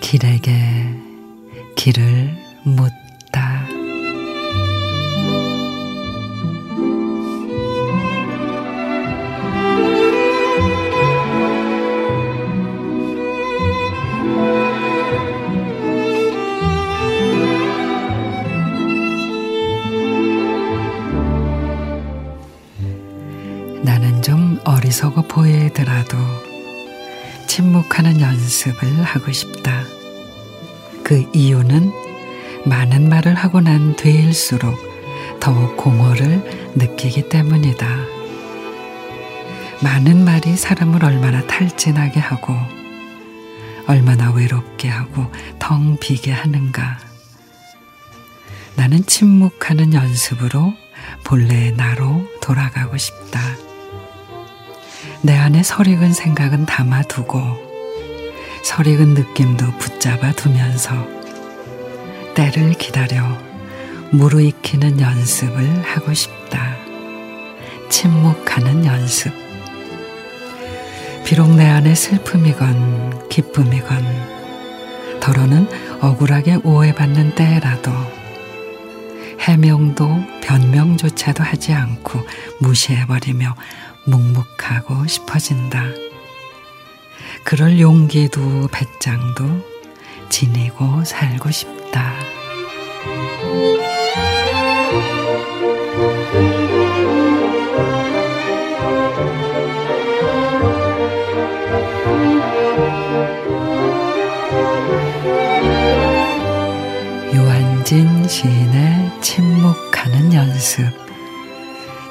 길에게 길을 묻 나는 좀 어리석어 보이더라도 침묵하는 연습을 하고 싶다. 그 이유는 많은 말을 하고 난 뒤일수록 더욱 공허를 느끼기 때문이다. 많은 말이 사람을 얼마나 탈진하게 하고 얼마나 외롭게 하고 텅 비게 하는가. 나는 침묵하는 연습으로 본래의 나로 돌아가고 싶다. 내 안에 설익은 생각은 담아두고 설익은 느낌도 붙잡아 두면서 때를 기다려 무르익히는 연습을 하고 싶다. 침묵하는 연습. 비록 내 안에 슬픔이건 기쁨이건 더러는 억울하게 오해받는 때라도 해명도 변명조차도 하지 않고 무시해버리며 묵묵하고 싶어진다. 그럴 용기도 배짱도 지니고 살고 싶다. 유한진 시인의 침묵하는 연습.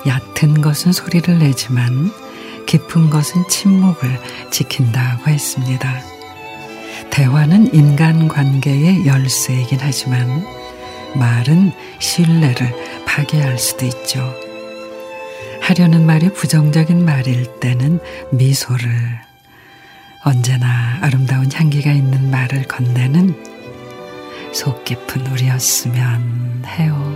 얕은 것은 소리를 내지만 깊은 것은 침묵을 지킨다고 했습니다. 대화는 인간 관계의 열쇠이긴 하지만 말은 신뢰를 파괴할 수도 있죠. 하려는 말이 부정적인 말일 때는 미소를 언제나 아름다운 향기가 있는 말을 건네는 속 깊은 우리였으면 해요.